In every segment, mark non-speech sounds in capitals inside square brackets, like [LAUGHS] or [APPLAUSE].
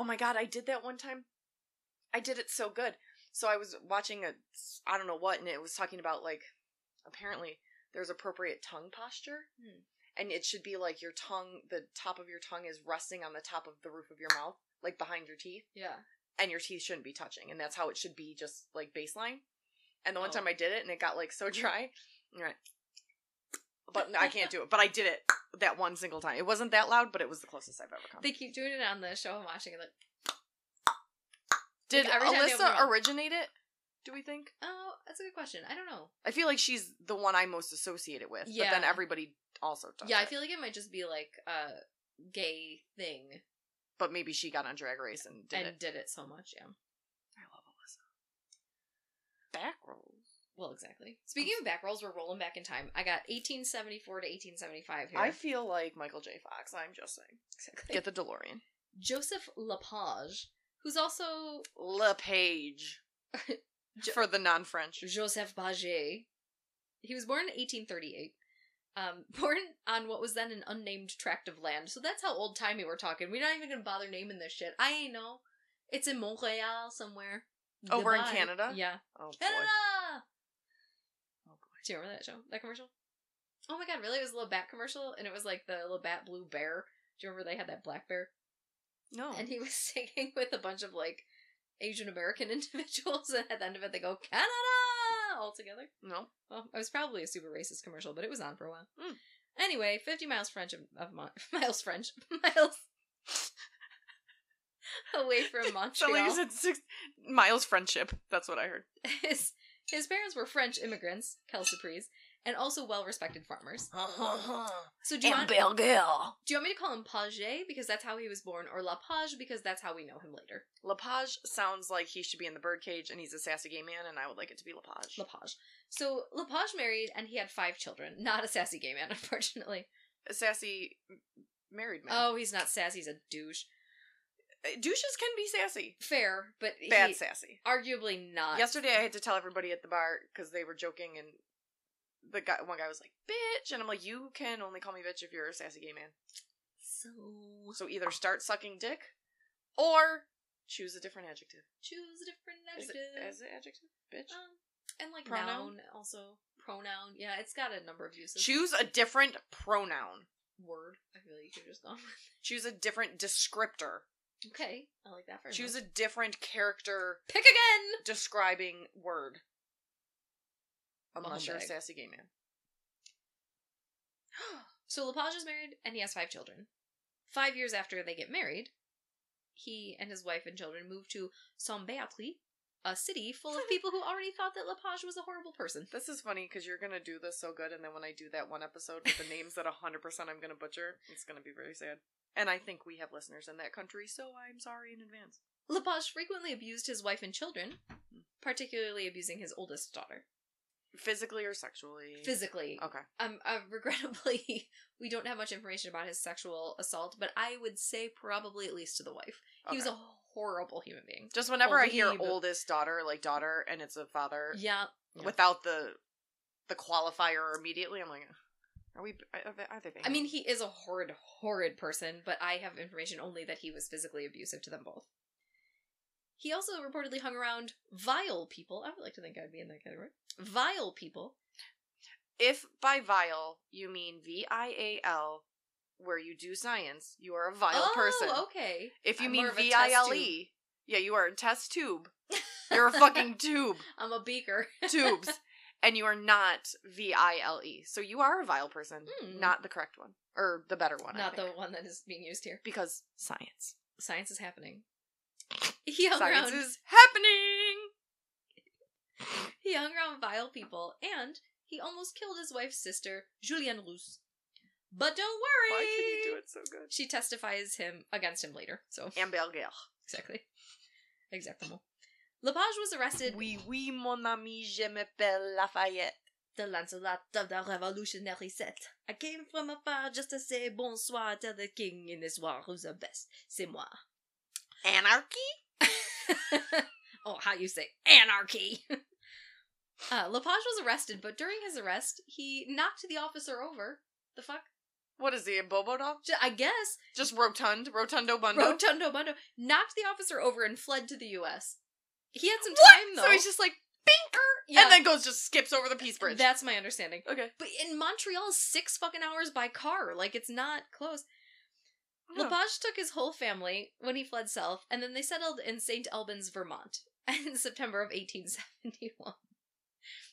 Oh my god, I did that one time. I did it so good. So I was watching a I don't know what and it was talking about like apparently there's appropriate tongue posture. Hmm. And it should be like your tongue the top of your tongue is resting on the top of the roof of your mouth, like behind your teeth, Yeah. and your teeth shouldn't be touching. And that's how it should be just like baseline. And the one Oh. time I did it and it got like so dry. Right. [LAUGHS] But I can't do it. But I did it that one single time. It wasn't that loud, but it was the closest I've ever come. They keep doing it on the show I'm watching. Like, Did Like, every time they open their Alyssa originate it? Do we think? oh, that's a good question. I don't know. I feel like she's the one I most associate it with. But then everybody also does. yeah, I feel like it might just be like a gay thing But maybe she got on Drag Race and did and it. did it so much. Yeah. I love Alyssa. Back rolls. Well, exactly. Speaking of back rolls, we're rolling back in time. I got 1874 to 1875 here. I feel like Michael J. Fox. I'm just saying. exactly. Get the DeLorean. Joseph Lapage, who's also LePage. [LAUGHS] Jo- For the non-French. Joseph Paget. He was born in 1838. Um, [LAUGHS] born on what was then an unnamed tract of land. So that's how old timey we're talking. We're not even gonna bother naming this shit. I ain't know. It's in Montreal somewhere. Over in Canada? Yeah. Oh boy. Canada! Do you remember that show? That commercial? Oh my god, really? It was a little bat commercial, and it was like the little bat Blue Bear. Do you remember they had that black bear? No. And he was [LAUGHS] singing with a bunch of like Asian American [LAUGHS] individuals, and at the end of it, they go Canada all together. no. Well, it was probably a super racist commercial, but it was on for a while. Mm. Anyway, fifty miles French of, of Mon- [LAUGHS] miles French miles away from Montreal. you said six miles friendship. That's what I heard. His parents were French immigrants, Kelsey and also well respected farmers. [LAUGHS] So do you want do you want me to call him Paget because that's how he was born, or Lapage because that's how we know him later? Lepage sounds like he should be in the birdcage and he's a sassy gay man, and I would like it to be Lepage. Lapage. So Lapage married and he had five children. Not a sassy gay man, [LAUGHS] unfortunately. a sassy married man. Oh, he's not sassy. He's a douche. Uh, douches can be sassy. Fair, but Bad he, sassy. arguably not. Yesterday, I had to tell everybody at the bar because they were joking, and the guy, one guy was like, "Bitch," and I'm like, "You can only call me bitch if you're a sassy gay man. So So either start sucking dick, or choose a different adjective. choose a different Is adjective. it, is it adjective? Bitch. Um, and like Pronoun? noun also pronoun. Yeah, it's got a number of uses. Choose a different pronoun. word. I feel like you could just gone. Choose a different descriptor. Okay, I like that. Very Choose a different character pick again. describing word. Unless you're a humbug. sassy gay man. [GASPS] So Lepage is married and he has five children. Five years after they get married, he and his wife and children move to Saint Beatrice, a city full of [LAUGHS] people who already thought that Lepage was a horrible person. This is funny because you're gonna do this so good, and then when I do that one episode with the names that 100% I'm gonna butcher, it's gonna be very sad. And I think we have listeners in that country, so I'm sorry in advance. Lepage frequently abused his wife and children, particularly abusing his oldest daughter. Physically or sexually? Physically. Okay. Um, uh, regrettably, [LAUGHS] we don't have much information about his sexual assault, but I would say probably at least to the wife. He was Okay. a horrible human being. Just whenever I hear oldest daughter, like daughter, and it's a father, Yeah. Yeah. without the the qualifier immediately, I'm like, are we? Are they? Are they I mean, he is a horrid, horrid person, but I have information only that he was physically abusive to them both. He also reportedly hung around vile people. I would like to think I'd be in that category. Vile people. if by vile you mean V I A L, where you do science, you are a vile oh, person. okay. If you I'm mean more of a V I L. E, yeah, you are a test tube. [LAUGHS] You're a fucking tube. I'm a beaker. Tubes. [LAUGHS] And you are not V I L E. So you are a vile person. Hmm. Not the correct one. Or the better one. I Not the one that is being used here. Because science. Science is happening. [LAUGHS] He hung Science around. is happening! [LAUGHS] He hung around vile people, and he almost killed his wife's sister, Julienne Rousse. But don't worry. Why can you do it so good? She testifies him against him later. So Ambergère. exactly, exactement. Lepage was arrested. Oui, oui, mon ami, je m'appelle Lafayette. the Lancelot of the Revolutionary set. I came from afar just to say bonsoir to the king in this war who's the best. C'est moi. Anarchy? [LAUGHS] oh, how you say anarchy. [LAUGHS] uh, Lepage was arrested, but during his arrest, he knocked the officer over. The fuck? What is he, a Bobo doll? J- I guess Just rotund, rotundo bundo. Rotundo Bundo knocked the officer over and fled to the U.S. He had some What? time though. So he's just like binker, Yeah. and then goes just skips over the Peace Bridge. That's my understanding. okay. But in Montreal, six fucking hours by car. Like it's not close. Huh. Lepage took his whole family when he fled south, and then they settled in St. Albans, Vermont, [LAUGHS] in September of 1871.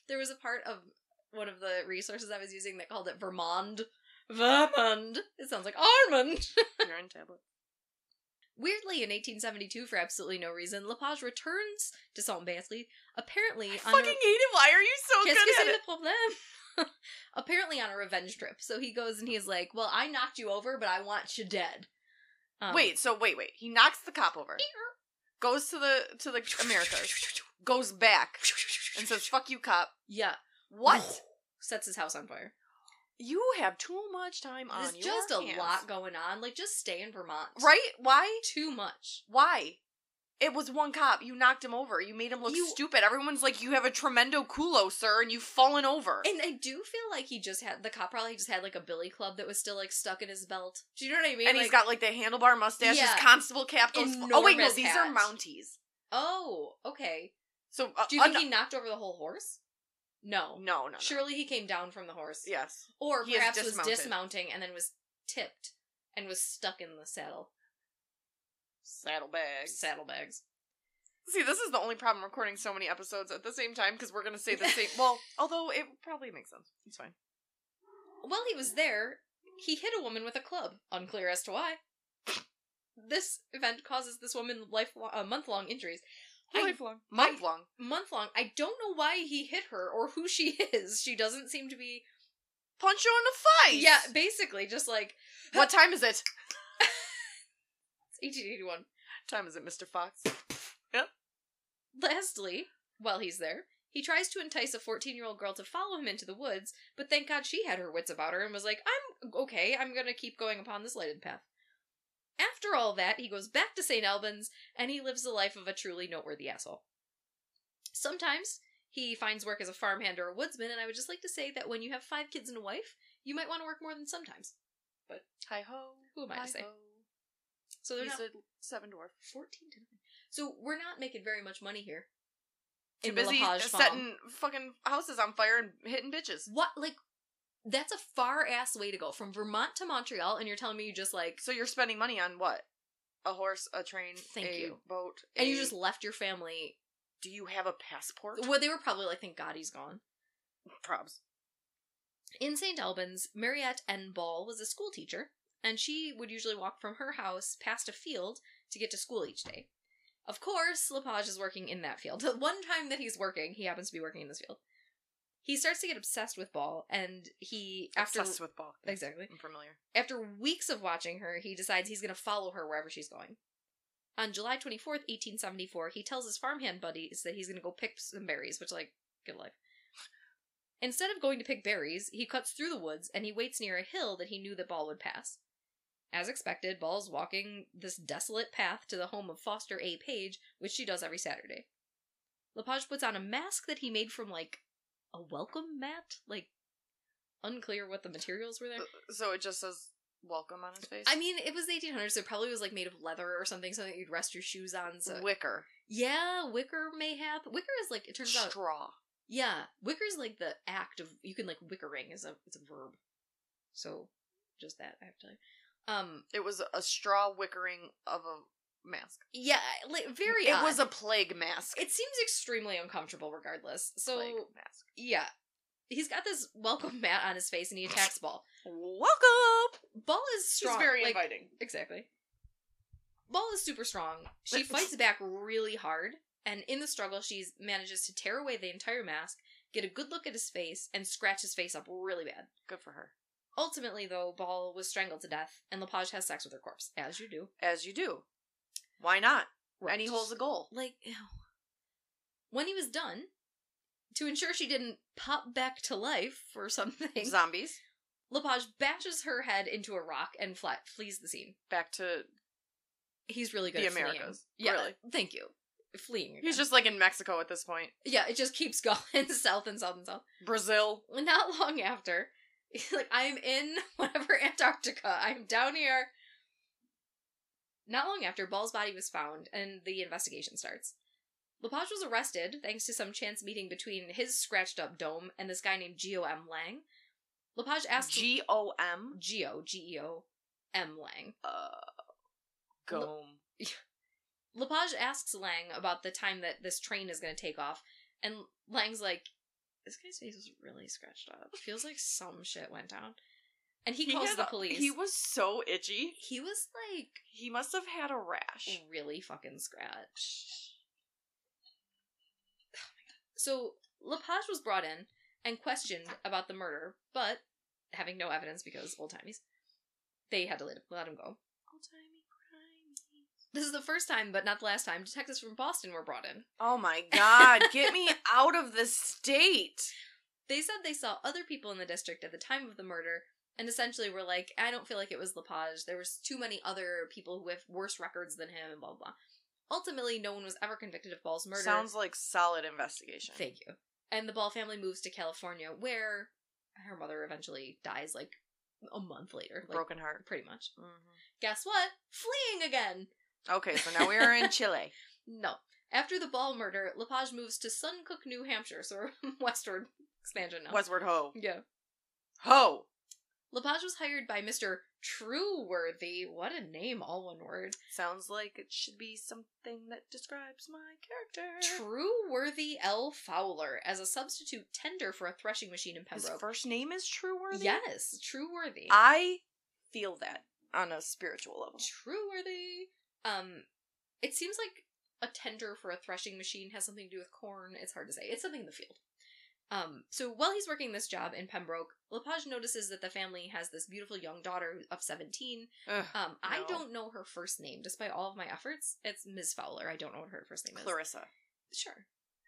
There was a part of one of the resources I was using that called it Vermont. Vermont. It sounds like almond. [LAUGHS] You're in tablet. Weirdly, in 1872, for absolutely no reason, Lepage returns to Saint Bastley, apparently I on fucking hate it. Why are you so Qu'est-ce good at it? [LAUGHS] apparently on a revenge trip. So he goes and he's like, "Well, I knocked you over, but I want you dead." Um, wait, so wait, wait. He knocks the cop over, goes to the to the Americas, goes back, and says, "Fuck you, cop." yeah, What? sets his house on fire. You have too much time on There's your just a hands. lot going on. Like, just stay in Vermont, right? Why? Too much. Why? It was one cop. You knocked him over. You made him look You- stupid. Everyone's like, "You have a tremendo culo, sir," and you've fallen over. And I do feel like he just had the cop probably just had like a billy club that was still like stuck in his belt. Do you know what I mean? and he's Like- got like the handlebar mustache. Yeah. His constable cap oh wait, no, Enormous these hat. are Mounties. oh, okay. So uh, Do you think uh, he knocked over the whole horse? No. no, no, no. Surely he came down from the horse. Yes. Or He is perhaps was dismounted. dismounting and then was tipped and was stuck in the saddle. Saddlebags. Saddlebags. See, this is the only problem recording so many episodes at the same time because we're gonna say the same. [LAUGHS] Well, although it probably makes sense. It's fine. While he was there, he hit a woman with a club. Unclear as to why. This event causes this woman life uh, month long injuries. Lifelong, month long. Month long. I don't know why he hit her or who she [LAUGHS] is. She doesn't seem to be. Punch you in the face. Yeah, basically, just like [LAUGHS] What time is it? [LAUGHS] it's 1881. Time is it, Mister Fox? Yep. Lastly, while he's there, he tries to entice a 14 year old girl to follow him into the woods, but thank God she had her wits about her and was like, I'm okay, I'm gonna keep going upon this lighted path. After all that, he goes back to St. Albans and he lives the life of a truly noteworthy asshole. Sometimes he finds work as a farmhand or a woodsman, and I would just like to say that when you have five kids and a wife, you might want to work more than sometimes. But hi ho. Who am I to say? So they're He's not a seven dwarf. 14 to 9. So we're not making very much money here. Too busy setting fucking houses on fire and hitting bitches. What like that's a far ass way to go from Vermont to Montreal, and you're telling me you just like So you're spending money on what? A horse, a train, Thank a you. boat, and you just left your family. Do you have a passport? Well, they were probably like, "Thank God he's gone." Probs. In St. Albans, Mariette N. Ball was a school teacher, and she would usually walk from her house past a field to get to school each day. Of course, Lepage is working in that field. The [LAUGHS] one time that he's working, he happens to be working in this field. He starts to get obsessed with Ball, and he after Obsessed with ball. exactly I'm familiar. After weeks of watching her, he decides he's going to follow her wherever she's going. On July 24th, 1874, he tells his farmhand buddies that he's going to go pick some berries, which, like, good life. Instead of going to pick berries, he cuts through the woods and he waits near a hill that he knew that Ball would pass. As expected, Ball's walking this desolate path to the home of Foster A. Page, which she does every Saturday. Lepage puts on a mask that he made from, like, a welcome mat? Like, unclear what the materials were there. So it just says welcome on his face. I mean, it was the 1800s, so it probably was like made of leather or something, something you'd rest your shoes on. So wicker, yeah, wicker mayhap. Wicker is like it turns out. straw. Yeah, wicker is like the act of you can like wickering is a it's a verb. So just that I have to tell you. Um, It was a straw wickering of a mask. yeah, like very. It odd. was a plague mask. It seems extremely uncomfortable, regardless. So plague mask. yeah, he's got this welcome [LAUGHS] mat on his face, and he attacks Ball. Welcome. Ball is strong. She's very like, inviting. Exactly. Ball is super strong. [LAUGHS] She fights back really hard, and in the struggle, she manages to tear away the entire mask, get a good look at his face, and scratch his face up really bad. Good for her. Ultimately, though, Ball was strangled to death, and Lepage has sex with her corpse, as you do. As you do. Why not? And he holds a goal. Like, ew. when he was done, to ensure she didn't pop back to life or something, Zombies. Lepage bashes her head into a rock and flat flees the scene. Back to He's really good The at fleeing. Americas. Yeah, Really? thank you. Fleeing. Again. he's just like in Mexico at this point. yeah, it just keeps [LAUGHS] going south and south and south. Brazil. Not long after, [LAUGHS] like, I'm in [LAUGHS] whatever Antarctica. I'm down here. Not long after, Ball's body was found and the investigation starts. Lepage was arrested thanks to some chance meeting between his scratched up dome and this guy named Geo M. Lang. Lepage asked G O M. Geo G E O M Lang. Uh, Gome. [LAUGHS] Lepage asks Lang about the time that this train is going to take off, and Lang's like, "This guy's face was really scratched up. Feels like some shit went down." And he, calls had the a- police. He was so itchy. he was like He must have had a rash. really fucking scratch. Oh my god. [SIGHS] So Lepage was brought in and questioned about the murder, but having no evidence because old timies, they had to let, let him go. Old timey crimey. This is the first time, but not the last time, detectives from Boston were brought in. Oh my god, get me [LAUGHS] out of the state. They said they saw other people in the district at the time of the murder, and essentially were like, I don't feel like it was Lepage. There was too many other people with worse records than him, and blah blah. blah. Ultimately, no one was ever convicted of Ball's murder. Sounds like solid investigation. Thank you. And the Ball family moves to California, where her mother eventually dies like a month later. Like, Broken heart. Pretty much. Mhm. Guess what? Fleeing again! Okay, so now we are in [LAUGHS] Chile. No. After the Ball murder, Lepage moves to Suncook, New Hampshire, so [LAUGHS] westward expansion now. Westward Ho. Yeah. Ho! Lepage was hired by Mr. Trueworthy. What a name, all one word. Sounds like it should be something that describes my character. Trueworthy L. Fowler as a substitute tender for a threshing machine in Pembroke. His first name is Trueworthy? Yes, Trueworthy. I feel that on a spiritual level. Trueworthy. Um, it seems like a tender for a threshing machine has something to do with corn. It's hard to say. It's something in the field. Um, so while he's working this job in Pembroke, Lepage notices that the family has this beautiful young daughter of 17. Ugh, Um, I No. don't know her first name, despite all of my efforts. It's Ms. Fowler. I don't know what her first name is. Clarissa. Sure.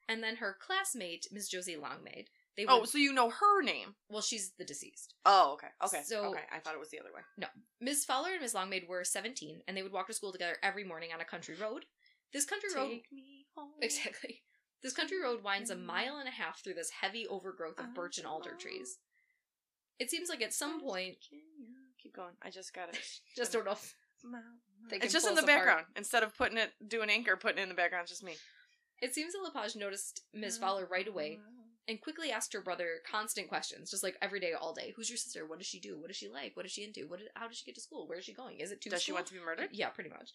And then her classmate, Ms. Josie Longmaid. They Oh, would- so you know her name. well, she's the deceased. Oh, okay. Okay. So- okay. I thought it was the other way. No, Ms. Fowler and Ms. Longmaid were 17, and they would walk to school together every morning on a country road. This country road Take me home. [LAUGHS] Exactly. This country road winds a Mm. mile and a half through this heavy overgrowth of birch and alder trees. It seems like at some point, Keep going. I just got it. [LAUGHS] just don't know. if They can It's just pull in the us apart. background. Instead of putting it, doing ink or putting it in the background, it's just me. It seems that Lepage noticed Miss Fowler right away and quickly asked her brother constant questions, just like every day, all day. Who's your sister? What does she do? What does she like? What is she into? What? Did, how does she get to school? Where is she going? Is it too? Does she want to be murdered? Yeah, pretty much.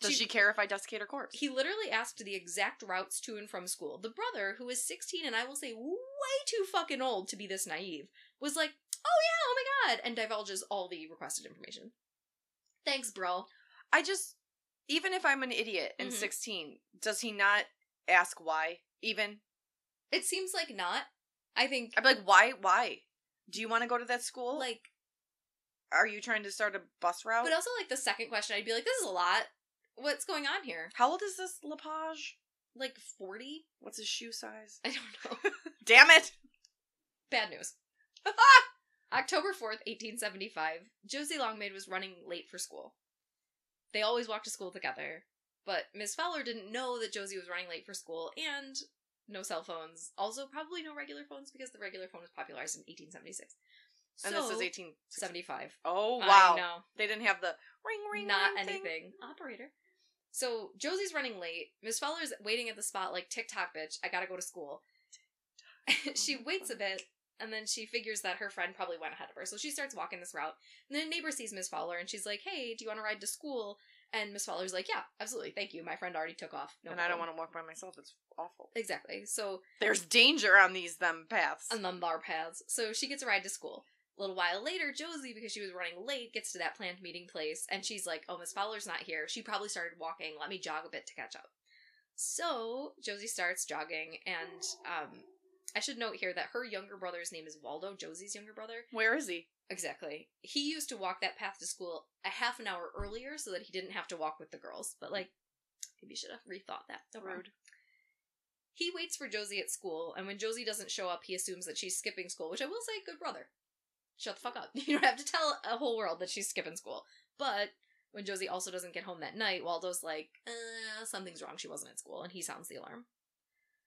Does She- she, care if I desiccate her corpse? He literally asked the exact routes to and from school. The brother, who is 16 and I will say way too fucking old to be this naive, was like, oh yeah, oh my god, and divulges all the requested information. Thanks, bro. I just, even if I'm an idiot and Mhm. 16, does he not ask why? Even It seems like not. I think, I'd be like, why? Why? Do you want to go to that school? like, are you trying to start a bus route? but also, like, the second question, I'd be like, this is a lot. What's going on here? How old is this Lepage? Like, 40? What's his shoe size? I don't know. [LAUGHS] [LAUGHS] Damn it! Bad news. [LAUGHS] October 4th, 1875, Josie Longmaid was running late for school. They always walked to school together, but Miss Fowler didn't know that Josie was running late for school and no cell phones. Also, probably no regular phones because the regular phone was popularized in 1876. and so, this is 18. 75. Oh I wow! know. They didn't have the ring ring. Not ring thing? anything. Operator. So Josie's running late. Miss Fowler's waiting at the spot like TikTok bitch. I gotta go to school. [LAUGHS] she waits a bit and then she figures that her friend probably went ahead of her. So she starts walking this route. And then a neighbor sees Miss Fowler and she's like, "Hey, do you want to ride to school?" And Miss Fowler's like, "Yeah, absolutely. Thank you. My friend already took off." No and I don't want to walk by myself. It's awful. Exactly. So There's danger on these them paths. on the bar paths. So she gets a ride to school. A little while later, Josie, because she was running late, gets to that planned meeting place, and she's like, "Oh, Miss Fowler's not here. She probably started walking. Let me jog a bit to catch up." So Josie starts jogging, and um, I should note here that her younger brother's name is Waldo. Josie's younger brother. Where is he? Exactly. He used to walk that path to school a half an hour earlier so that he didn't have to walk with the girls. But like, maybe you should have rethought that. Problem. Rude. He waits for Josie at school, and when Josie doesn't show up, he assumes that she's skipping school, which I will say, good brother. Shut the fuck up. [LAUGHS] You don't have to tell a whole world that she's skipping school. But when Josie also doesn't get home that night, Waldo's like, uh, something's wrong. She wasn't at school, and he sounds the alarm.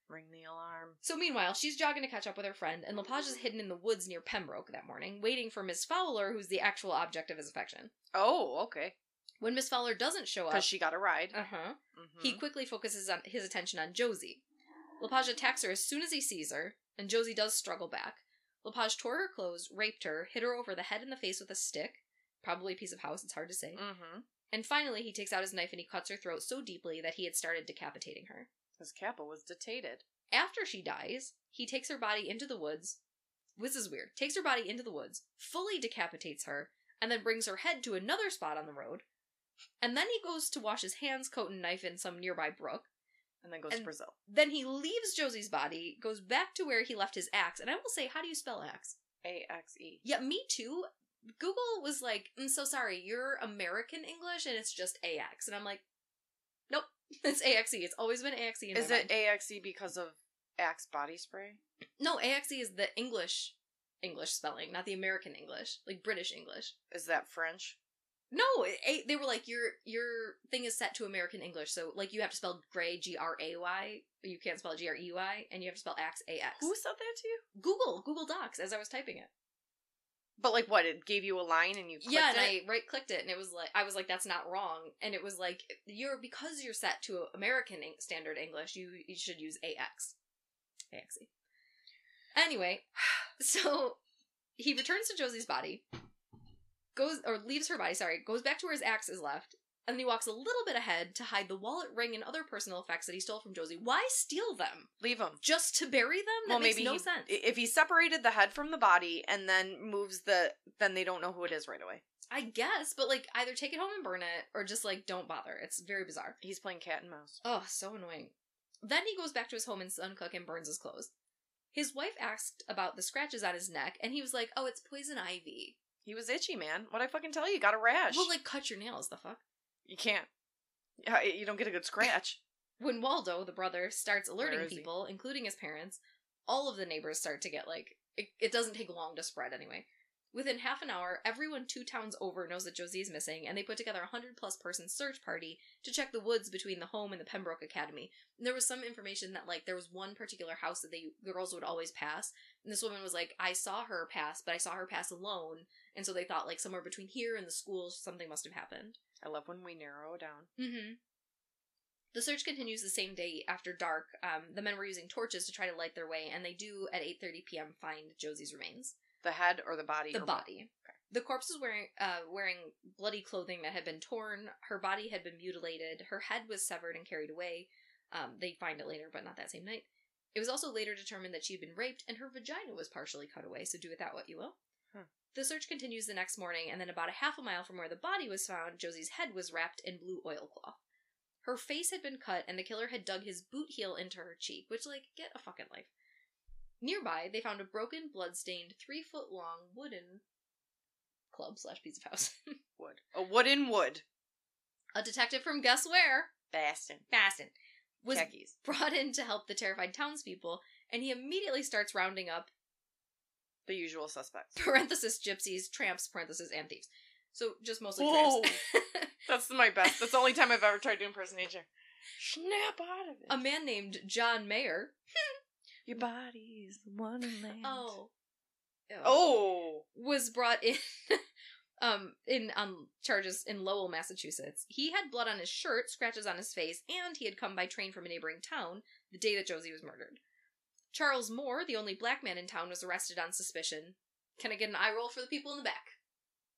Ring the alarm. So meanwhile, she's jogging to catch up with her friend, and Lepage is hidden in the woods near Pembroke that morning, waiting for Miss Fowler, who's the actual object of his affection. Oh, okay. When Miss Fowler doesn't show up, Because she got a ride. uh huh, Mhm. he quickly focuses on his attention on Josie. Lepage attacks her as soon as he sees her, and Josie does struggle back. Lepage tore her clothes, raped her, hit her over the head and the face with a stick, probably a piece of house, it's hard to say. Mhm. And finally, he takes out his knife and he cuts her throat so deeply that he had started decapitating her. His Kappa was detated. After she dies, he takes her body into the woods. This is weird. Takes her body into the woods, fully decapitates her, and then brings her head to another spot on the road. And then he goes to wash his hands, coat, and knife in some nearby brook. And then goes And- to Brazil. Then he leaves Josie's body, goes back to where he left his axe. And I will say, how do you spell axe? A X E. Yeah, me too. Google was like, I'm so sorry, you're American English and it's just AX. And I'm like, nope, [LAUGHS] it's AXE. It's always been AXE in Is it mind. A X E because of Axe body spray? No, AXE is the English English spelling, not the American English, like British English. Is that French? No, a, they were like your your thing is set to American English, so like you have to spell gray G R A Y, you can't spell G R E Y, and you have to spell axe A X. Who said that to you? Google Google Docs as I was typing it. But like what? It gave you a line and you clicked yeah, and it? I right clicked it, and it was like I was like that's not wrong, and it was like you're because you're set to American standard English, you you should use AX, AXE. Anyway, [SIGHS] so he returns to Josie's body, goes or leaves her body. Sorry, goes back to where his axe is left, and then he walks a little bit ahead to hide the wallet, ring, and other personal effects that he stole from Josie. Why steal them? Leave them. Just to bury them? That well, makes maybe no he, sense. if he separated the head from the body and then moves the, then they don't know who it is right away. I guess, but like either take it home and burn it, or just like don't bother. It's very bizarre. He's playing cat and mouse. Oh, so annoying. Then he goes back to his home in Suncook and burns his clothes. His wife asked about the scratches on his neck, and he was like, "Oh, it's poison ivy." He was itchy, man. What I fucking tell you? Got a rash. Well, like cut your nails. The fuck. you can't. You don't get a good scratch. [LAUGHS] When Waldo, the brother, starts alerting Where is he? people, including his parents, all of the neighbors start to get like it, it doesn't take long to spread anyway. Within half an hour, everyone two towns over knows that Josie is missing, and they put together a hundred plus person search party to check the woods between the home and the Pembroke Academy. And there was some information that like there was one particular house that they the girls would always pass, and this woman was like, "I saw her pass, but I saw her pass alone," and so they thought like somewhere between here and the school something must have happened. I love when we narrow it down. Mm-hmm. The search continues the same day after dark. Um, the men were using torches to try to light their way, and they do at 8:30 p.m. find Josie's remains, The head or the body? the body. The corpse was wearing uh, wearing bloody clothing that had been torn. Her body had been mutilated. Her head was severed and carried away. Um, they find it later, but not that same night. It was also later determined that she had been raped, and her vagina was partially cut away. So do with that what you will. Huh. The search continues the next morning, and then about a half a mile from where the body was found, Josie's head was wrapped in blue oilcloth. Her face had been cut, and the killer had dug his boot heel into her cheek, which, like, get a fucking life. Nearby, they found a broken, blood-stained, three-foot long wooden club slash piece of house. [LAUGHS] Wood. A wooden wood. a detective from guess where? Bastin. Baston. Was Khakis. brought in to help the terrified townspeople, and he immediately starts rounding up The usual suspects. [LAUGHS] parenthesis gypsies, tramps, parenthesis, and thieves. So just mostly Whoa. tramps. [LAUGHS] That's my best. That's the only time I've ever tried to impersonate you. Snap out of it. a man named John Mayer. Your body's the one in land. Oh. Ew. Oh. was brought in [LAUGHS] um in on charges in Lowell, Massachusetts. He had blood on his shirt, scratches on his face, and he had come by train from a neighboring town the day that Josie was murdered. Charles Moore, the only black man in town, was arrested on suspicion. Can I get an eye roll for the people in the back?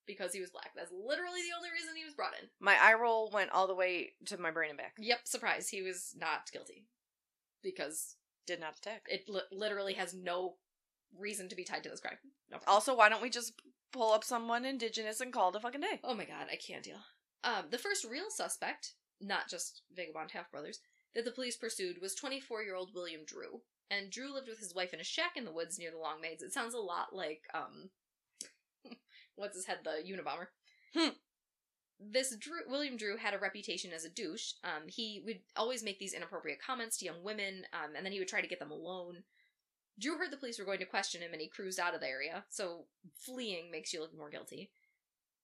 Because he was black. That's literally the only reason he was brought in. My eye roll went all the way to my brain and back. Yep, surprise. He was not guilty. Because Did not attack. it li- literally has no reason to be tied to this crime. No. Also, why don't we just pull up someone indigenous and call it a fucking day? Oh my god, I can't deal. Um, the first real suspect, not just vagabond half brothers, that the police pursued was 24 year old William Drew. And Drew lived with his wife in a shack in the woods near the Longmaids. It sounds a lot like, um, [LAUGHS] what's his head, the Unabomber. This Drew, William Drew had a reputation as a douche. Um, he would always make these inappropriate comments to young women, um, and then he would try to get them alone. Drew heard the police were going to question him and he cruised out of the area, so fleeing makes you look more guilty.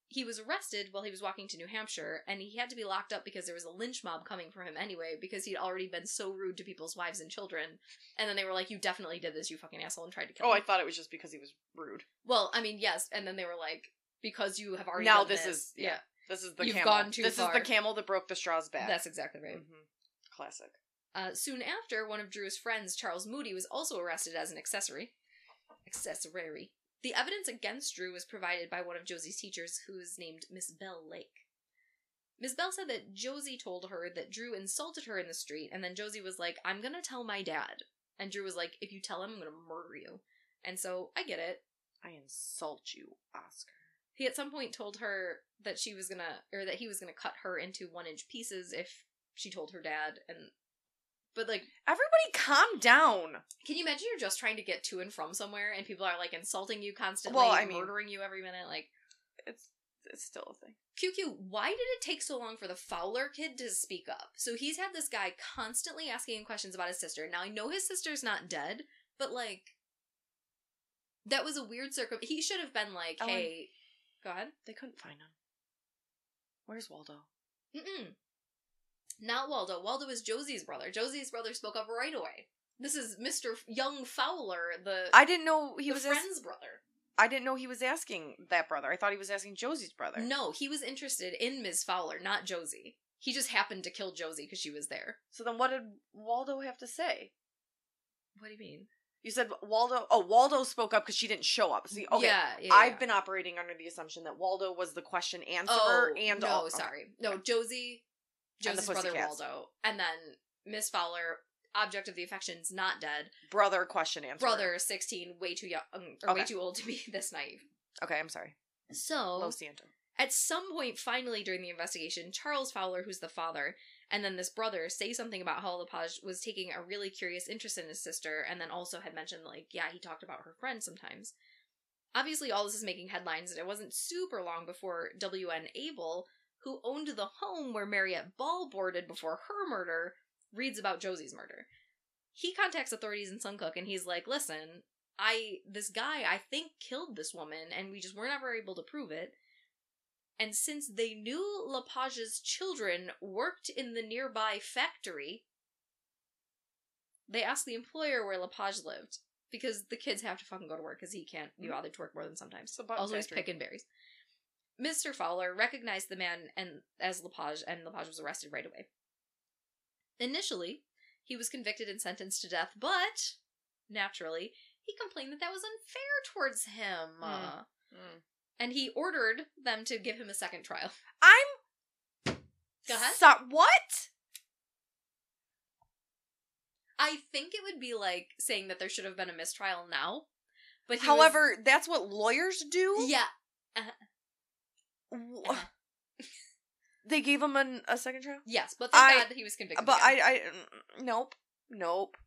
he was arrested while he was walking to New Hampshire, and he had to be locked up because there was a lynch mob coming for him anyway, because he'd already been so rude to people's wives and children. And then they were like, "You definitely did this, you fucking asshole," and tried to kill Oh, him. I thought it was just because he was rude. Well, I mean, yes, and then they were like, "Because you have already Now done this this, is- yeah. This is the You've camel. gone too this is the camel that broke the straw's back. that's exactly right." Mhm. Classic. Uh, soon after, one of Drew's friends, Charles Moody, was also arrested as an accessory. Accessory. The evidence against Drew was provided by one of Josie's teachers, who is named Miss Bell Lake. Miss Bell said that Josie told her that Drew insulted her in the street, and then Josie was like, I'm gonna tell my dad. And Drew was like, If you tell him, I'm gonna murder you. And so, I get it. I insult you, Oscar. He at some point told her that she was gonna, or that he was gonna cut her into one inch pieces if she told her dad, and. But, like, Everybody calm down. Can you imagine you're just trying to get to and from somewhere and people are like insulting you constantly, Well, I mean- murdering you every minute? Like, It's it's still a thing. QQ, why did it take so long for the Fowler kid to speak up? So he's had this guy constantly asking him questions about his sister. Now I know his sister's not dead, but like, that was a weird circum. He should have been like, Ellen. "Hey, go ahead." They couldn't find him. Where's Waldo? Mm-mm. Not Waldo. Waldo is Josie's brother. Josie's brother spoke up right away. This is Mister Young Fowler, the I didn't know he the was. As- friend's brother. I didn't know he was asking that brother. I thought he was asking Josie's brother. No, he was interested in Ms. Fowler, not Josie. He just happened to kill Josie because she was there. So then, what did Waldo have to say? What do you mean? You said Waldo. Oh, Waldo spoke up because she didn't show up. See, okay. Yeah, yeah. I've yeah. been operating under the assumption that Waldo was the question answerer Oh, and no, all- okay. sorry, no, Josie, Josie's brother Pussycats. Waldo, and then Miss Fowler, object of the affections, not dead. brother question answer. Brother, sixteen, way too young, um, or way too old to be [LAUGHS] this naive. Okay, I'm sorry. So Lo siento. At some point, finally, during the investigation, Charles Fowler, who's the father, and then this brother say something about how Lepage was taking a really curious interest in his sister, and then also had mentioned, like, yeah, he talked about her friend sometimes. Obviously, all this is making headlines, and it wasn't super long before W.N. Abel, who owned the home where Mariette Ball boarded before her murder, reads about Josie's murder. He contacts authorities in Suncook, and he's like, listen, I, this guy, I think, killed this woman, and we just weren't ever able to prove it. And since they knew Lepage's children worked in the nearby factory, they asked the employer where Lepage lived. Because the kids have to fucking go to work because he can't be bothered to work more than sometimes. It's a button also, he's picking berries. Mr. Fowler recognized the man and as Lepage, and Lepage was arrested right away. Initially, he was convicted and sentenced to death, but naturally, he complained that that was unfair towards him. Hmm. Uh, Mm. And he ordered them to give him a second trial. I'm. Go ahead. So, what? I think it would be like saying that there should have been a mistrial now. But However, that's what lawyers do. was, yeah, Wh- Uh-huh. They gave him an, a second trial. yes, but thank I- God that he was convicted. But again. I, I, mm, nope, nope.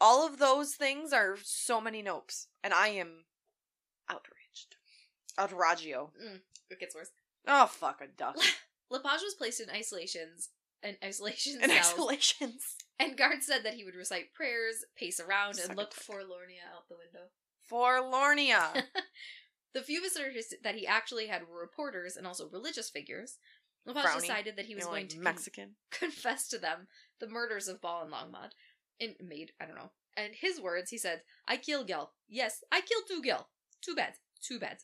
All of those things are so many nopes, and I am outraged. Outragio. Mm, it gets worse. Oh fuck a duck. [LAUGHS] Lepage was placed in isolations and isolation and cells, exhalations. and guards said that he would recite prayers, pace around, and look it. forlornia out the window. For Lornia. [LAUGHS] The few visitors that he actually had were reporters and also religious figures. Lepage Frowny. decided that he you was know, going like to con- [LAUGHS] confess to them the murders of Ball and Longmod. In made, I don't know. And his words, he said, I kill Gil. Yes, I killed two Gil. Too bad. Too bad.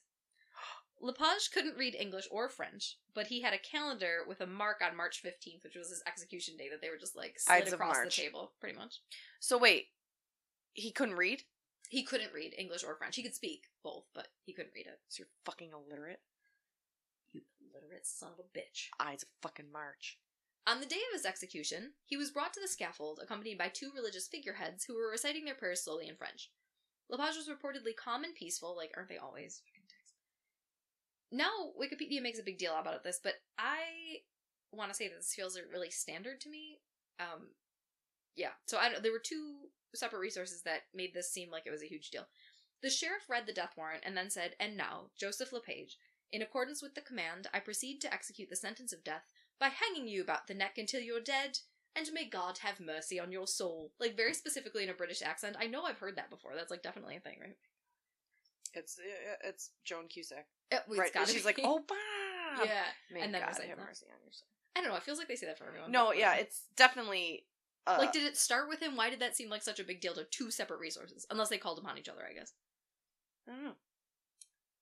Lepage couldn't read English or French, but he had a calendar with a mark on March 15th, which was his execution day that they were just like slid Ides across the table, pretty much. So wait, he couldn't read. He couldn't read English or French. He could speak both, but he couldn't read it. So you're fucking illiterate. You illiterate son of a bitch. Eyes of fucking March. On the day of his execution, he was brought to the scaffold accompanied by two religious figureheads who were reciting their prayers slowly in French. Lepage was reportedly calm and peaceful, like aren't they always? Now Wikipedia makes a big deal about this, but I want to say that this feels really standard to me. Um, yeah. So I there were two separate resources that made this seem like it was a huge deal. The sheriff read the death warrant and then said, "And now, Joseph LePage, in accordance with the command, I proceed to execute the sentence of death by hanging you about the neck until you're dead, and may God have mercy on your soul. Like, very specifically in a British accent. I know I've heard that before. That's, like, definitely a thing, right? It's uh, it's Joan Cusack, It, right? She's be. like, oh, [LAUGHS] Bob. yeah. May and then God have that. mercy on your soul. I don't know. It feels like they say that for everyone. No, yeah, it's definitely. Uh, like, did it start with him? Why did that seem like such a big deal to two separate resources? Unless they called upon each other, I guess. I don't know.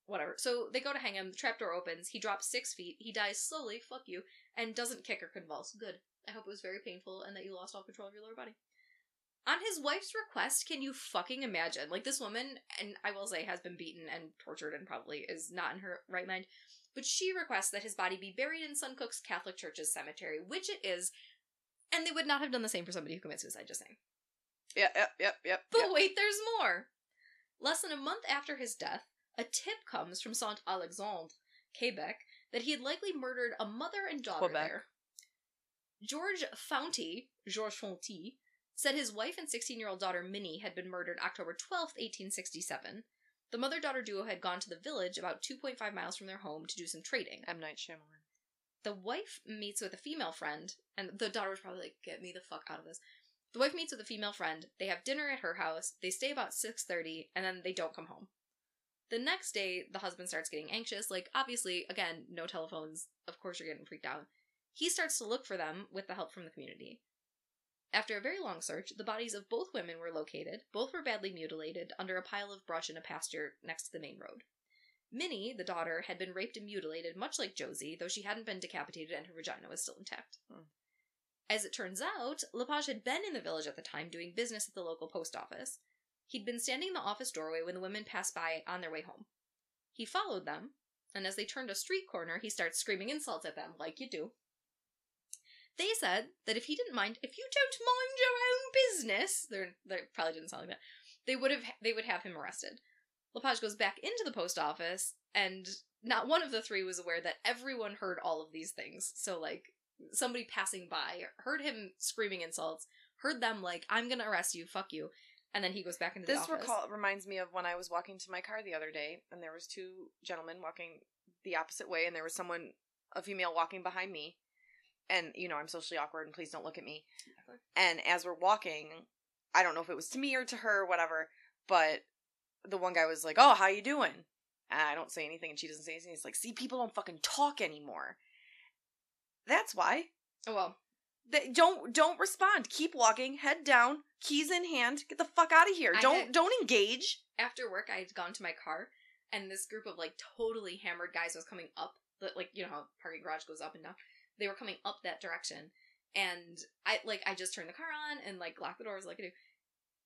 Whatever. So they go to hang him. The trapdoor opens. He drops six feet. He dies slowly. Fuck you. And doesn't kick or convulse. Good. I hope it was very painful and that you lost all control of your lower body. On his wife's request, can you fucking imagine? Like this woman, and I will say, has been beaten and tortured and probably is not in her right mind. But she requests that his body be buried in Suncook's Catholic Church's cemetery, which it is. And they would not have done the same for somebody who commits suicide, just saying. Yeah, yep, yep, yep. But yep. wait, there's more. Less than a month after his death, a tip comes from Saint Alexandre, Quebec, that he had likely murdered a mother and daughter Quebec. there. George Founty, Georges Fonty, said his wife and 16 year old daughter Minnie had been murdered October 12th, 1867. The mother daughter duo had gone to the village about 2.5 miles from their home to do some trading. M Night Shyamalan. The wife meets with a female friend, and the daughter was probably like, "Get me the fuck out of this." The wife meets with a female friend. They have dinner at her house. They stay about six thirty, and then they don't come home. The next day, the husband starts getting anxious. Like, obviously, again, no telephones. Of course, you're getting freaked out. He starts to look for them with the help from the community. After a very long search, the bodies of both women were located. Both were badly mutilated under a pile of brush in a pasture next to the main road. Minnie, the daughter, had been raped and mutilated, much like Josie, though she hadn't been decapitated and her vagina was still intact. Hmm. As it turns out, Lepage had been in the village at the time doing business at the local post office. He'd been standing in the office doorway when the women passed by on their way home. He followed them, and as they turned a street corner, he starts screaming insults at them, like you do. They said that if he didn't mind, if you don't mind your own business, they're, they probably didn't sound like that. They would have they would have him arrested. Lepage goes back into the post office, and not one of the three was aware that everyone heard all of these things. So, like, somebody passing by heard him screaming insults, heard them like, "I'm gonna arrest you, fuck you," and then he goes back into the This recall reminds me of when I was walking to my car the other day, and there was two gentlemen walking the opposite way, and there was someone, a female, walking behind me, and you know I'm socially awkward, and please don't look at me. And as we're walking, I don't know if it was to me or to her, or whatever, but the one guy was like, "Oh, how you doing?" And I don't say anything, and she doesn't say anything. He's like, "See, people don't fucking talk anymore." That's why. oh well, They don't don't respond. Keep walking, head down, keys in hand. Get the fuck out of here. I don't had- don't engage. after work I had gone to my car and this group of like totally hammered guys was coming up the like you know how parking garage goes up and down. They were coming up that direction. And I like I just turned the car on and like locked the doors like I do.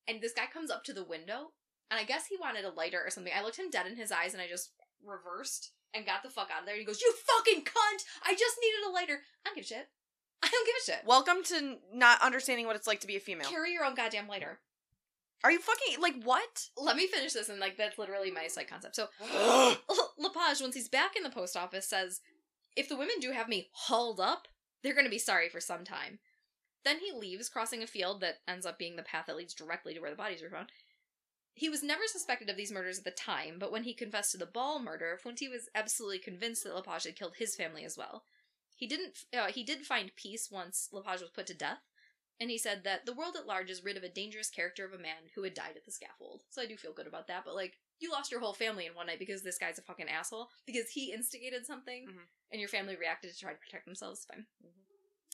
And this guy comes up to the window and I guess he wanted a lighter or something. I looked him dead in his eyes and I just reversed and got the fuck out of there. And he goes, You fucking cunt! I just needed a lighter. I don't give a shit. [LAUGHS] I don't give a shit. Welcome to not understanding what it's like to be a female. Carry your own goddamn lighter. Are you fucking like what? Let me finish this and like that's literally my site concept. So [GASPS] Lepage, once he's back in the post office, says, If the women do have me hauled up, they're going to be sorry for some time. Then he leaves, crossing a field that ends up being the path that leads directly to where the bodies were found. He was never suspected of these murders at the time, but when he confessed to the Ball murder, Funti was absolutely convinced that Lepage had killed his family as well. He didn't. Uh, he did find peace once Lepage was put to death, and he said that the world at large is rid of a dangerous character of a man who had died at the scaffold. So I do feel good about that. But like, you lost your whole family in one night because this guy's a fucking asshole because he instigated something, Mhm. and your family reacted to try to protect themselves. Fine. Mhm.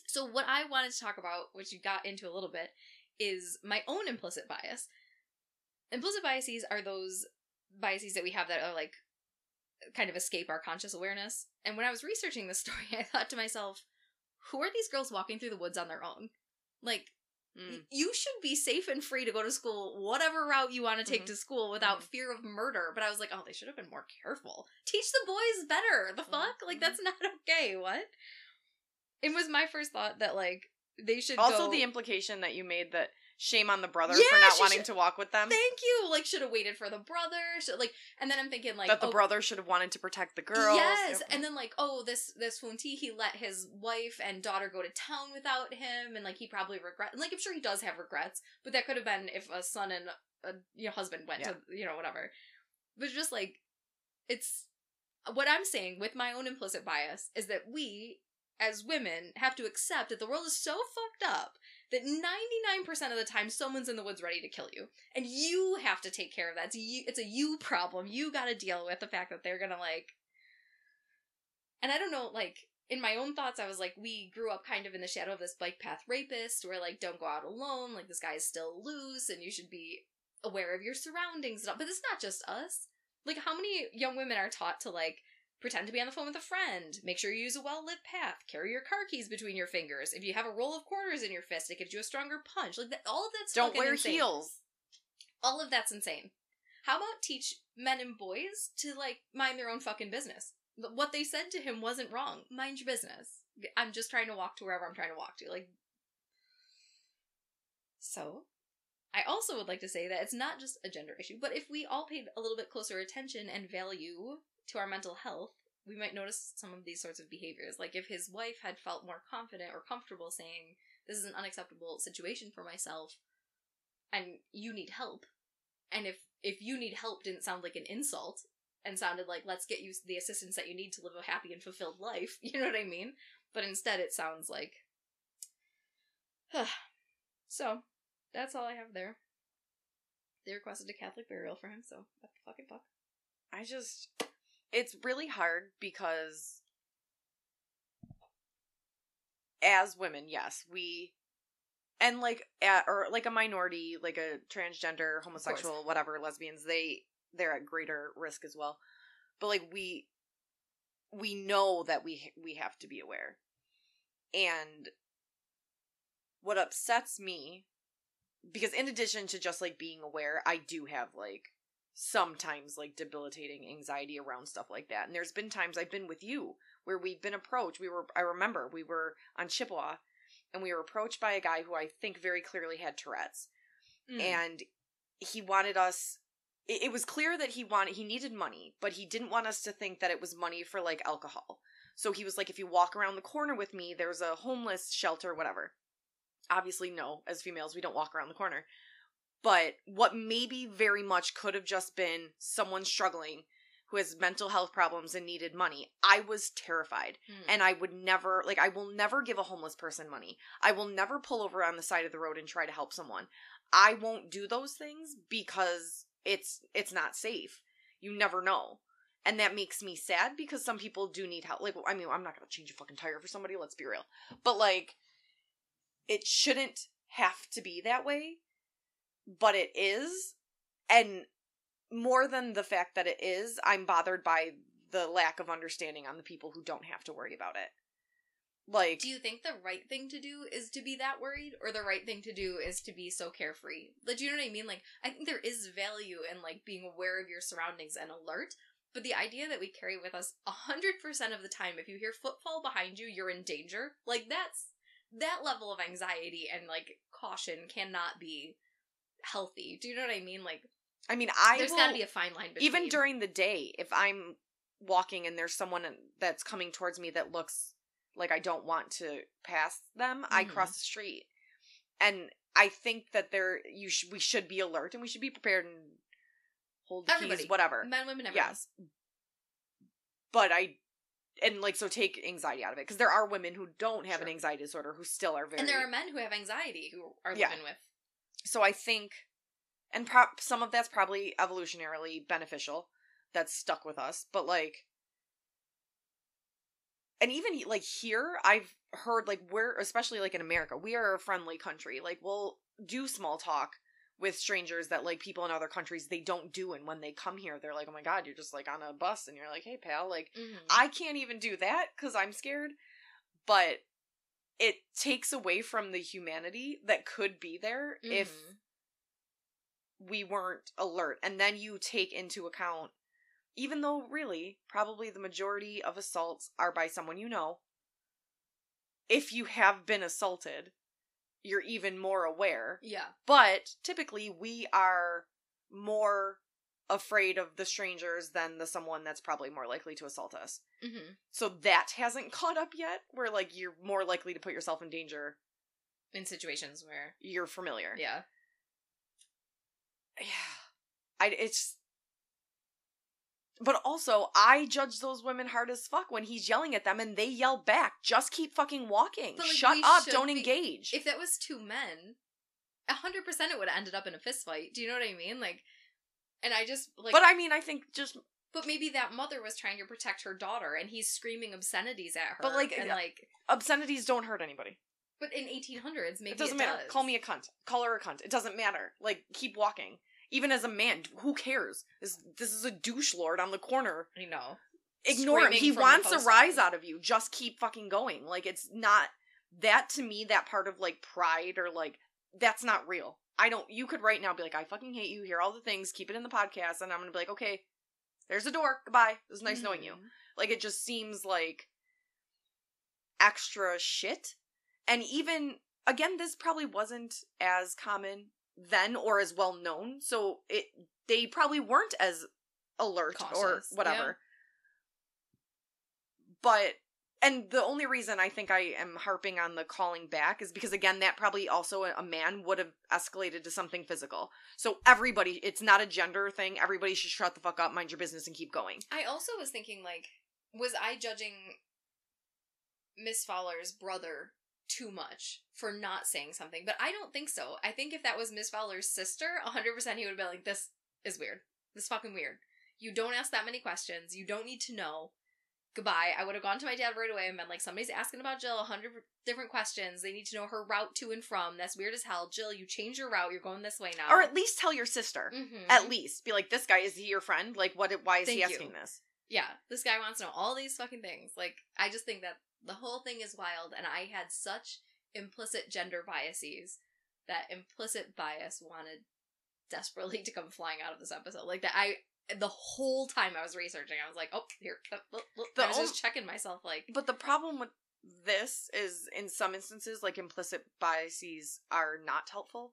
So what I wanted to talk about, which you got into a little bit, is my own implicit bias. Implicit biases are those biases that we have that are like kind of escape our conscious awareness. And when I was researching this [LAUGHS] story, I thought to myself, who are these girls walking through the woods on their own? Like, Mm. you should be safe and free to go to school, whatever route you want to take Mhm. to school without Mhm. fear of murder. But I was like, oh, they should have been more careful. Teach the boys better. The Mhm. fuck? Like, Mhm. that's not [LAUGHS] okay. What? It was my first thought that, like, they should Also, go- the implication that you made that shame on the brother Yeah, for not wanting should- to walk with them. Thank you. Like, should have waited for the brother. Should like, and then I'm thinking like, that the oh, brother should have wanted to protect the girls. Yes, and then like, oh, this this Funti, he let his wife and daughter go to town without him, and like he probably regret. And like I'm sure he does have regrets, but that could have been if a son and a you know husband went to you know whatever. But just like, it's what I'm saying with my own implicit bias is that we as women have to accept that the world is so fucked up that 99% of the time someone's in the woods ready to kill you. And you have to take care of that. It's a you, it's a you problem. You got to deal with the fact that they're to like And I don't know like in my own thoughts I was like we grew up kind of in the shadow of this bike path rapist where like don't go out alone, like this guy is still loose and you should be aware of your surroundings. But it's not just us. Like how many young women are taught to like pretend to be on the phone with a friend, make sure you use a well lit path, carry your car keys between your fingers. If you have a roll of quarters in your fist, it gives you a stronger punch. Like that, all of that's Don't wear insane. heels. All of that's insane. How about teach men and boys to like mind their own fucking business? What they said to him wasn't wrong. Mind your business. I'm just trying to walk to wherever I'm trying to walk to. Like, so I also would like to say that it's not just a gender issue, but if we all paid a little bit closer attention and value to our mental health, we might notice some of these sorts of behaviors. Like if his wife had felt more confident or comfortable saying, This is an unacceptable situation for myself, and you need help. And if if you need help didn't sound like an insult and sounded like let's get you the assistance that you need to live a happy and fulfilled life, [LAUGHS] you know what I mean? But instead it sounds like [SIGHS] So, that's all I have there. They requested a Catholic burial for him, so what the fucking fuck? I just it's really hard because as women, yes, we and like at, or like a minority, like a transgender, homosexual, whatever, lesbians, they they're at greater risk as well. But like we we know that we we have to be aware. And what upsets me because in addition to just like being aware, I do have like sometimes like debilitating anxiety around stuff like that. And there's been times I've been with you where we've been approached. We were I remember we were on Chippewa and we were approached by a guy who I think very clearly had Tourette's. Mm. And he wanted us it, it was clear that he wanted he needed money, but he didn't want us to think that it was money for like alcohol. So he was like if you walk around the corner with me, there's a homeless shelter whatever. Obviously no, as females we don't walk around the corner. But what maybe very much could have just been someone struggling who has mental health problems and needed money. I was terrified. Mm. And I would never, like, I will never give a homeless person money. I will never pull over on the side of the road and try to help someone. I won't do those things because it's it's not safe. You never know. And that makes me sad because some people do need help. Like, I mean, I'm not going to change a fucking tire for somebody, let's be real. But, like, it shouldn't have to be that way, but it is. And more than the fact that it is, I'm bothered by the lack of understanding on the people who don't have to worry about it. Like, Do you think the right thing to do is to be that worried, or the right thing to do is to be so carefree? Like, do you know what I mean? Like, I think there is value in like being aware of your surroundings and alert. But the idea that we carry with us a hundred percent of the time, if you hear footfall behind you, you're in danger. Like that's that level of anxiety and like caution cannot be healthy. Do you know what I mean? Like, I mean, I there's will, got to be a fine line between even during the day, if I'm walking and there's someone that's coming towards me that looks like I don't want to pass them, I Mhm. cross the street. And I think that there you sh- we should be alert and we should be prepared and hold Everybody. keys, whatever. men, women, everyone. Yes. But I and like so take anxiety out of it because there are women who don't have an anxiety disorder who still are very And there are men who have anxiety who are Yeah. living with. So I think and pro- some of that's probably evolutionarily beneficial that's stuck with us but like and even like here I've heard like we're especially like in America we are a friendly country like we'll do small talk with strangers that like people in other countries they don't do and when they come here they're like oh my god you're just like on a bus and you're like hey pal like Mhm. I can't even do that because I'm scared. But it takes away from the humanity that could be there if Mhm. we weren't alert. And then you take into account, even though really, probably the majority of assaults are by someone you know, if you have been assaulted, you're even more aware. yeah. But typically, we are more afraid of the strangers than the someone that's probably more likely to assault us. hmm So that hasn't caught up yet, where like you're more likely to put yourself in danger. In situations where, You're familiar. yeah, Yeah. I it's But also, I judge those women hard as fuck when he's yelling at them and they yell back. Just keep fucking walking. Like, Shut up. Don't be- engage. If that was two men, a hundred percent it would have ended up in a fist fight. Do you know what I mean? Like, and I just like. but I mean, I think just But maybe that mother was trying to protect her daughter, and he's screaming obscenities at her. But, like, and uh, like, obscenities don't hurt anybody. but in 1800s, maybe it doesn't it matter. does. Call me a cunt. Call her a cunt. It doesn't matter. Like, keep walking. Even as a man, who cares? This this is a douche lord on the corner. I know. Ignore him. He wants a rise out of you. Just keep fucking going. Like it's not that to me. That part of like pride or like that's not real. I don't. You could right now be like, I fucking hate you. Hear all the things. Keep it in the podcast, and I'm gonna be like, okay, there's the door. Goodbye. It was nice knowing you. Mhm. Like it just seems like extra shit. And even again, this probably wasn't as common then or as well known. So it they probably weren't as alert or Cautious, whatever. But and the only reason I think I am harping on the calling back is because again that probably also a man would have escalated to something physical. So everybody it's not a gender thing. Everybody should shut the fuck up, mind your business and keep going. I also was thinking, like, was I judging Miss Fowler's brother too much for not saying something? But I don't think so. I think if that was Miss Fowler's sister, 100% he would have been like, this is weird. This is fucking weird. You don't ask that many questions. You don't need to know. Goodbye. I would have gone to my dad right away and been like, somebody's asking about Jill a hundred different questions. They need to know her route to and from. That's weird as hell. Jill, you changed your route. You're going this way now. Or at least tell your sister. Mhm. At least be like, this guy is he your friend? Like, what? Why is he Thank you. asking this? yeah, this guy wants to know all these fucking things. Like, I just think that the whole thing is wild, and I had such implicit gender biases that implicit bias wanted desperately to come flying out of this episode. Like that, I the whole time I was researching, I was like, oh, here, oh, oh, oh. I was just checking myself, like, But the problem with this is, in some instances, like implicit biases are not helpful.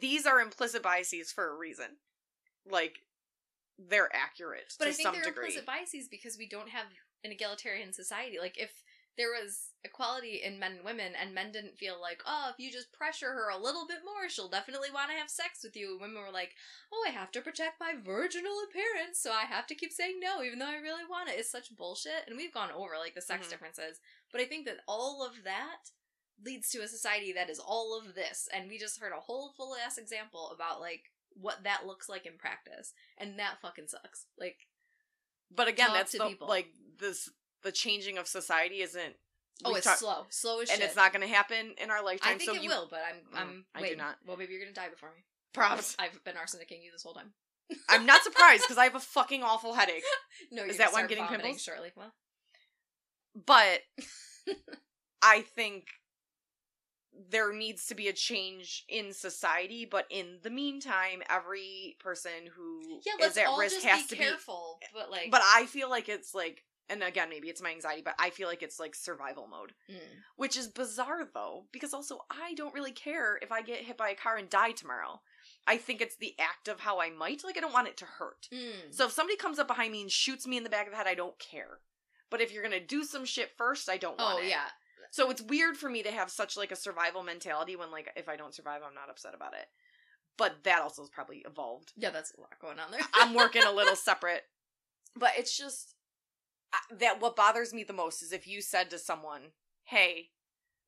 These are implicit biases for a reason. Like, they're accurate but to I think some they're degree. implicit biases because we don't have an egalitarian society. Like, if there was equality in men and women, and men didn't feel like, oh, if you just pressure her a little bit more, she'll definitely want to have sex with you. And women were like, oh, I have to protect my virginal appearance, so I have to keep saying no, even though I really want it. It's such bullshit. And we've gone over like the sex Mhm. differences, but I think that all of that leads to a society that is all of this. And we just heard a whole full ass example about like what that looks like in practice, and that fucking sucks. Like, But again, that's the people. like this. The changing of society isn't. oh, it's slow, slow as shit, and it's not going to happen in our lifetime. I think so it you will, but I'm Mm, I'm I do not. Well, maybe you're gonna die before me. props. [LAUGHS] I've been arsenicking you this whole time. [LAUGHS] I'm not surprised because I have a fucking awful headache. [LAUGHS] No, Is that why I'm getting pimples? shortly. Well, but I think there needs to be a change in society. But in the meantime, every person who yeah, is at risk has be to careful. But like. But I feel like it's like, and again, maybe it's my anxiety, but I feel like it's like survival mode, Mm. which is bizarre though, because also I don't really care if I get hit by a car and die tomorrow. I think it's the act of how I might. Like I don't want it to hurt. Mm. So if somebody comes up behind me and shoots me in the back of the head, I don't care. But if you're gonna do some shit first, I don't want oh it. yeah, So it's weird for me to have such like a survival mentality when like if I don't survive, I'm not upset about it. But that also is probably evolved. yeah, that's a lot going on there. I'm working a little [LAUGHS] separate. But it's just that what bothers me the most is if you said to someone, "Hey,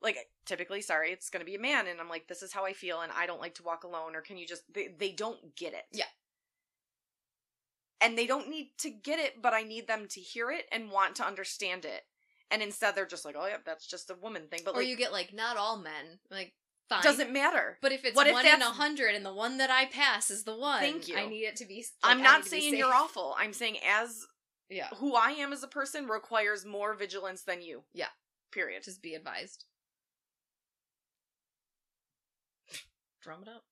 like typically sorry, it's going to be a man and I'm like this is how I feel and I don't like to walk alone or can you just they they don't get it." Yeah. And they don't need to get it, but I need them to hear it and want to understand it. And instead they're just like, "Oh yeah, that's just a woman thing." But or like you get like not all men like fine. doesn't matter. But if it's What if one in a hundred and the one that I pass is the one, Thank you. I need it to be. like, I'm not need to be saying you're awful. I'm saying as Yeah, who I am as a person requires more vigilance than you. Yeah. Period. just be advised. Drum it up.